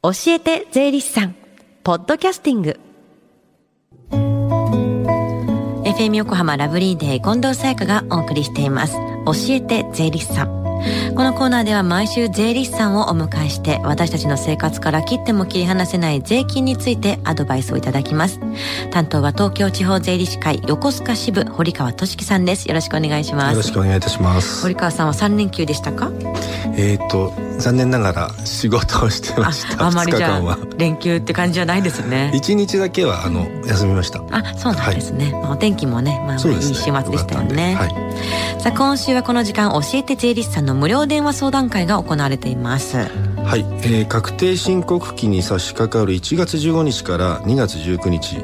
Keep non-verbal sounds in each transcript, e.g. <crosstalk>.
教えて税理士さん。ポッドキャスティング。FM 横浜ラブリーデー近藤沙耶香がお送りしています。教えて税理士さん。このコーナーでは毎週税理士さんをお迎えして私たちの生活から切っても切り離せない税金についてアドバイスをいただきます。担当は東京地方税理士会横須賀支部堀川俊樹さんです。よろしくお願いします。よろしくお願いいたします。堀川さんは3連休でしたか？えっ、と残念ながら仕事をしてました。ああまりじゃ2日間は。あ連休って感じじゃないですね。一日だけはあの休みました。あそうなんですね、まあお天気もねまあまあいい週末でしたよね。よかったんで。さあ今週はこの時間教えて税理士さんの無料電話相談会が行われています。はい、はいえー確定申告期に差し掛かる1月15日から2月19日、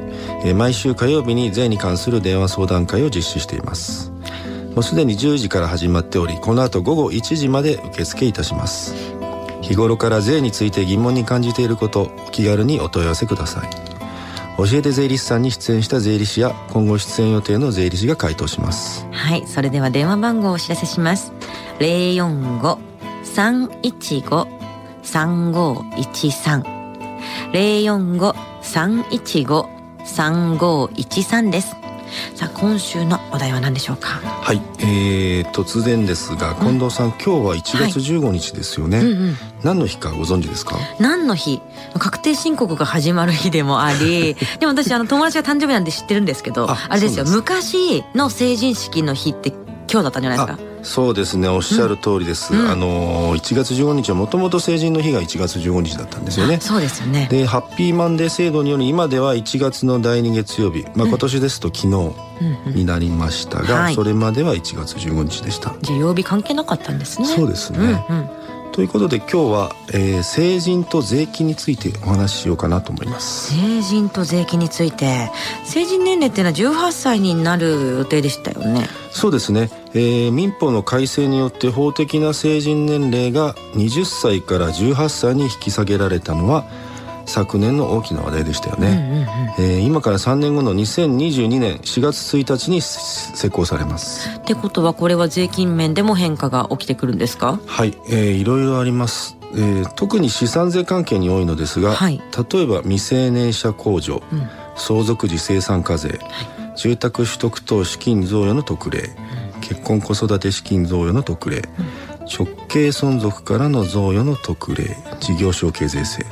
えー毎週火曜日に税に関する電話相談会を実施していますもうすでに10時から始まっておりこの後午後1時まで受付いたします。日頃から税について疑問に感じていることお気軽にお問い合わせください。教えて税理士さんに出演した税理士や今後出演予定の税理士が回答します。はいそれでは電話番号をお知らせします。045-315-3513 045-315-3513です。さあ今週のお題は何でしょうか？はい、えー、突然ですが近藤さん、今日は1月15日ですよね、うんうん。何の日かご存知ですか？何の日？確定申告が始まる日でもあり <laughs> でも私あの友達が誕生日なんで知ってるんですけどああれですよ昔の成人式の日って今日だったんじゃないですか？そうですねおっしゃる通りです、うん。あの1月15日はもともと成人の日が1月15日だったんですよね。そうですよね。でハッピーマンデー制度により今では1月の第2月曜日、まあ、今年ですと昨日うんうん。になりましたが、はい。それまでは1月15日でした、じゃあ曜日関係なかったんですね。そうですね、うんうん。ということで今日は、えー成人と税金についてお話ししようかなと思います。成人と税金について。成人年齢っていうのは18歳になる予定でしたよね。そうですね、えー民法の改正によって法的な成人年齢が20歳から18歳に引き下げられたのは昨年の大きな話題でしたよね、うんうんうん。えー今から3年後の2022年4月1日に施行されます。ってことはこれは税金面でも変化が起きてくるんですか？はい、えーいろいろあります、えー特に資産税関係に多いのですが、はい。例えば未成年者控除、うん。相続時生産課税、住宅取得等資金贈与の特例、結婚子育て資金贈与の特例、直系存続からの贈与の特例。事業承継税制、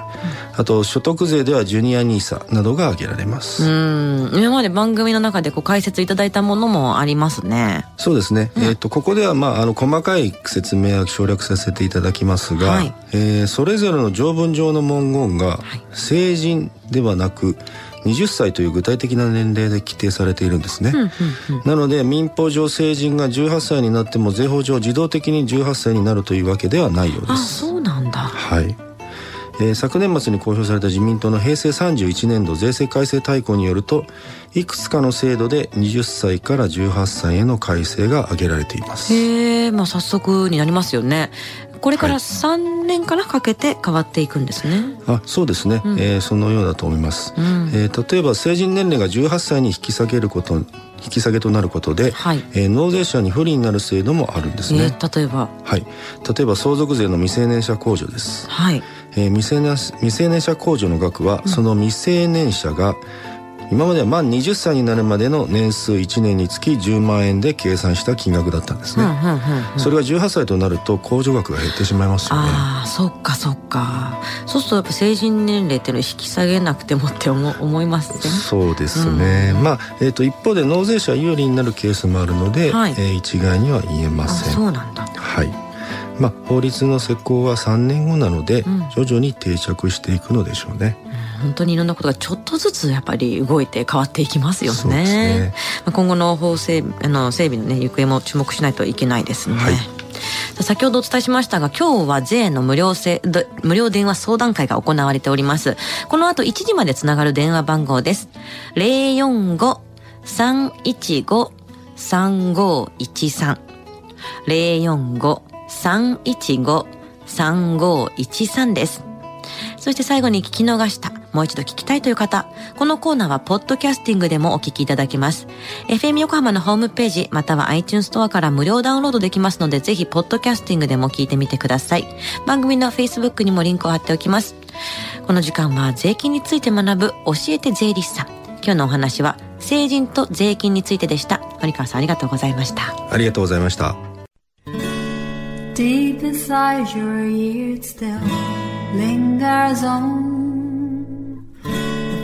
あと所得税ではジュニアニーサなどが挙げられます、うん。今まで番組の中でこう解説いただいたものもありますね。そうですね、えっ、とここではまああの細かい説明は省略させていただきますが、はい。えーそれぞれの条文上の文言が成人ではなく20歳という具体的な年齢で規定されているんですね、なので民法上成人が18歳になっても税法上自動的に18歳になるというわけではないようであすそうなんだ。はい、えー昨年末に公表された自民党の平成31年度税制改正大綱によるといくつかの制度で20歳から18歳への改正が挙げられています。へえまあ早速になりますよねこれからはい。3年からかけて変わっていくんですね、あそうですね、うん。えーそのようだと思います、うん。えー例えば成人年齢が18歳に引き下げること引き下げとなることで、はい。えー納税者に不利になる制度もあるんですえね、ー例えば。はい。例えば相続税の未成年者控除です。はい。えー未成年未成年者控除の額は、その未成年者が今までは満20歳になるまでの年数1年につき10万円で計算した金額だったんですね、うんうんうんうん。それが18歳となると控除額が減ってしまいますよね。ああそっかそっか。そうするとやっぱ成人年齢っていうのを引き下げなくてもって思思いますね。そうですね、まあ、えー、と一方で納税者有利になるケースもあるので、はい。えー一概には言えまあせん。そうなんだ。はい。まあ、法律の施行は3年後なので、うん。徐々に定着していくのでしょうね本当にいろんなことがちょっとずつやっぱり動いて変わっていきますよね。ねまあ今後の法整あの整備のね行方も注目しないといけないですね。はい先ほどお伝えしましたが今日は税の無料せど無料電話相談会が行われております。この後1時までつながる電話番号です。045-315-3513 045-315-3513です。そして最後に聞き逃した、もう一度聞きたいという方、このコーナーはポッドキャスティングでもお聞きいただけます。FM 横浜のホームページ、または iTunes ストアから無料ダウンロードできますので、ぜひポッドキャスティングでも聞いてみてください。番組の Facebook にもリンクを貼っておきます。この時間は税金について学ぶ教えて税理士さん。今日のお話は成人と税金についてでした。森川さんありがとうございました。ありがとうございました。Deep inside your ears still lingers on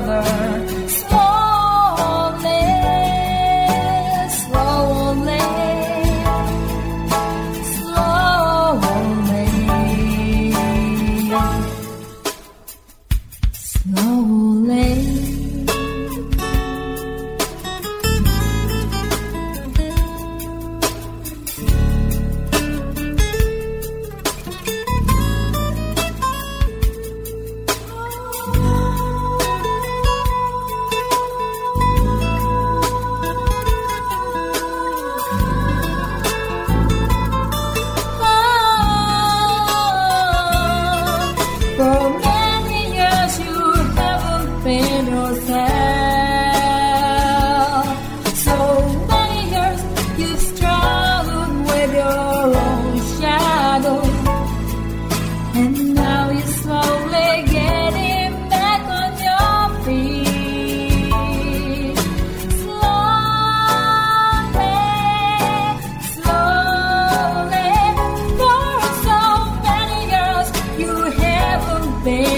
another.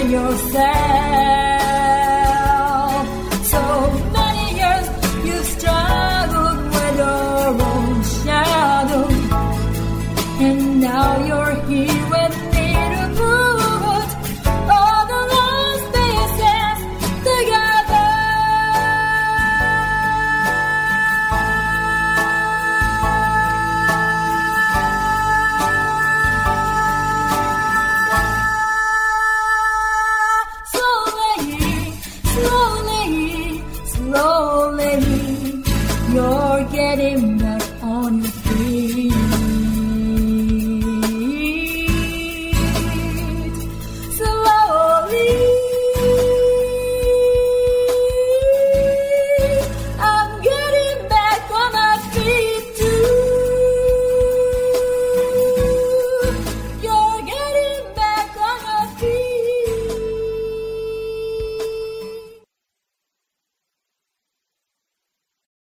yourself.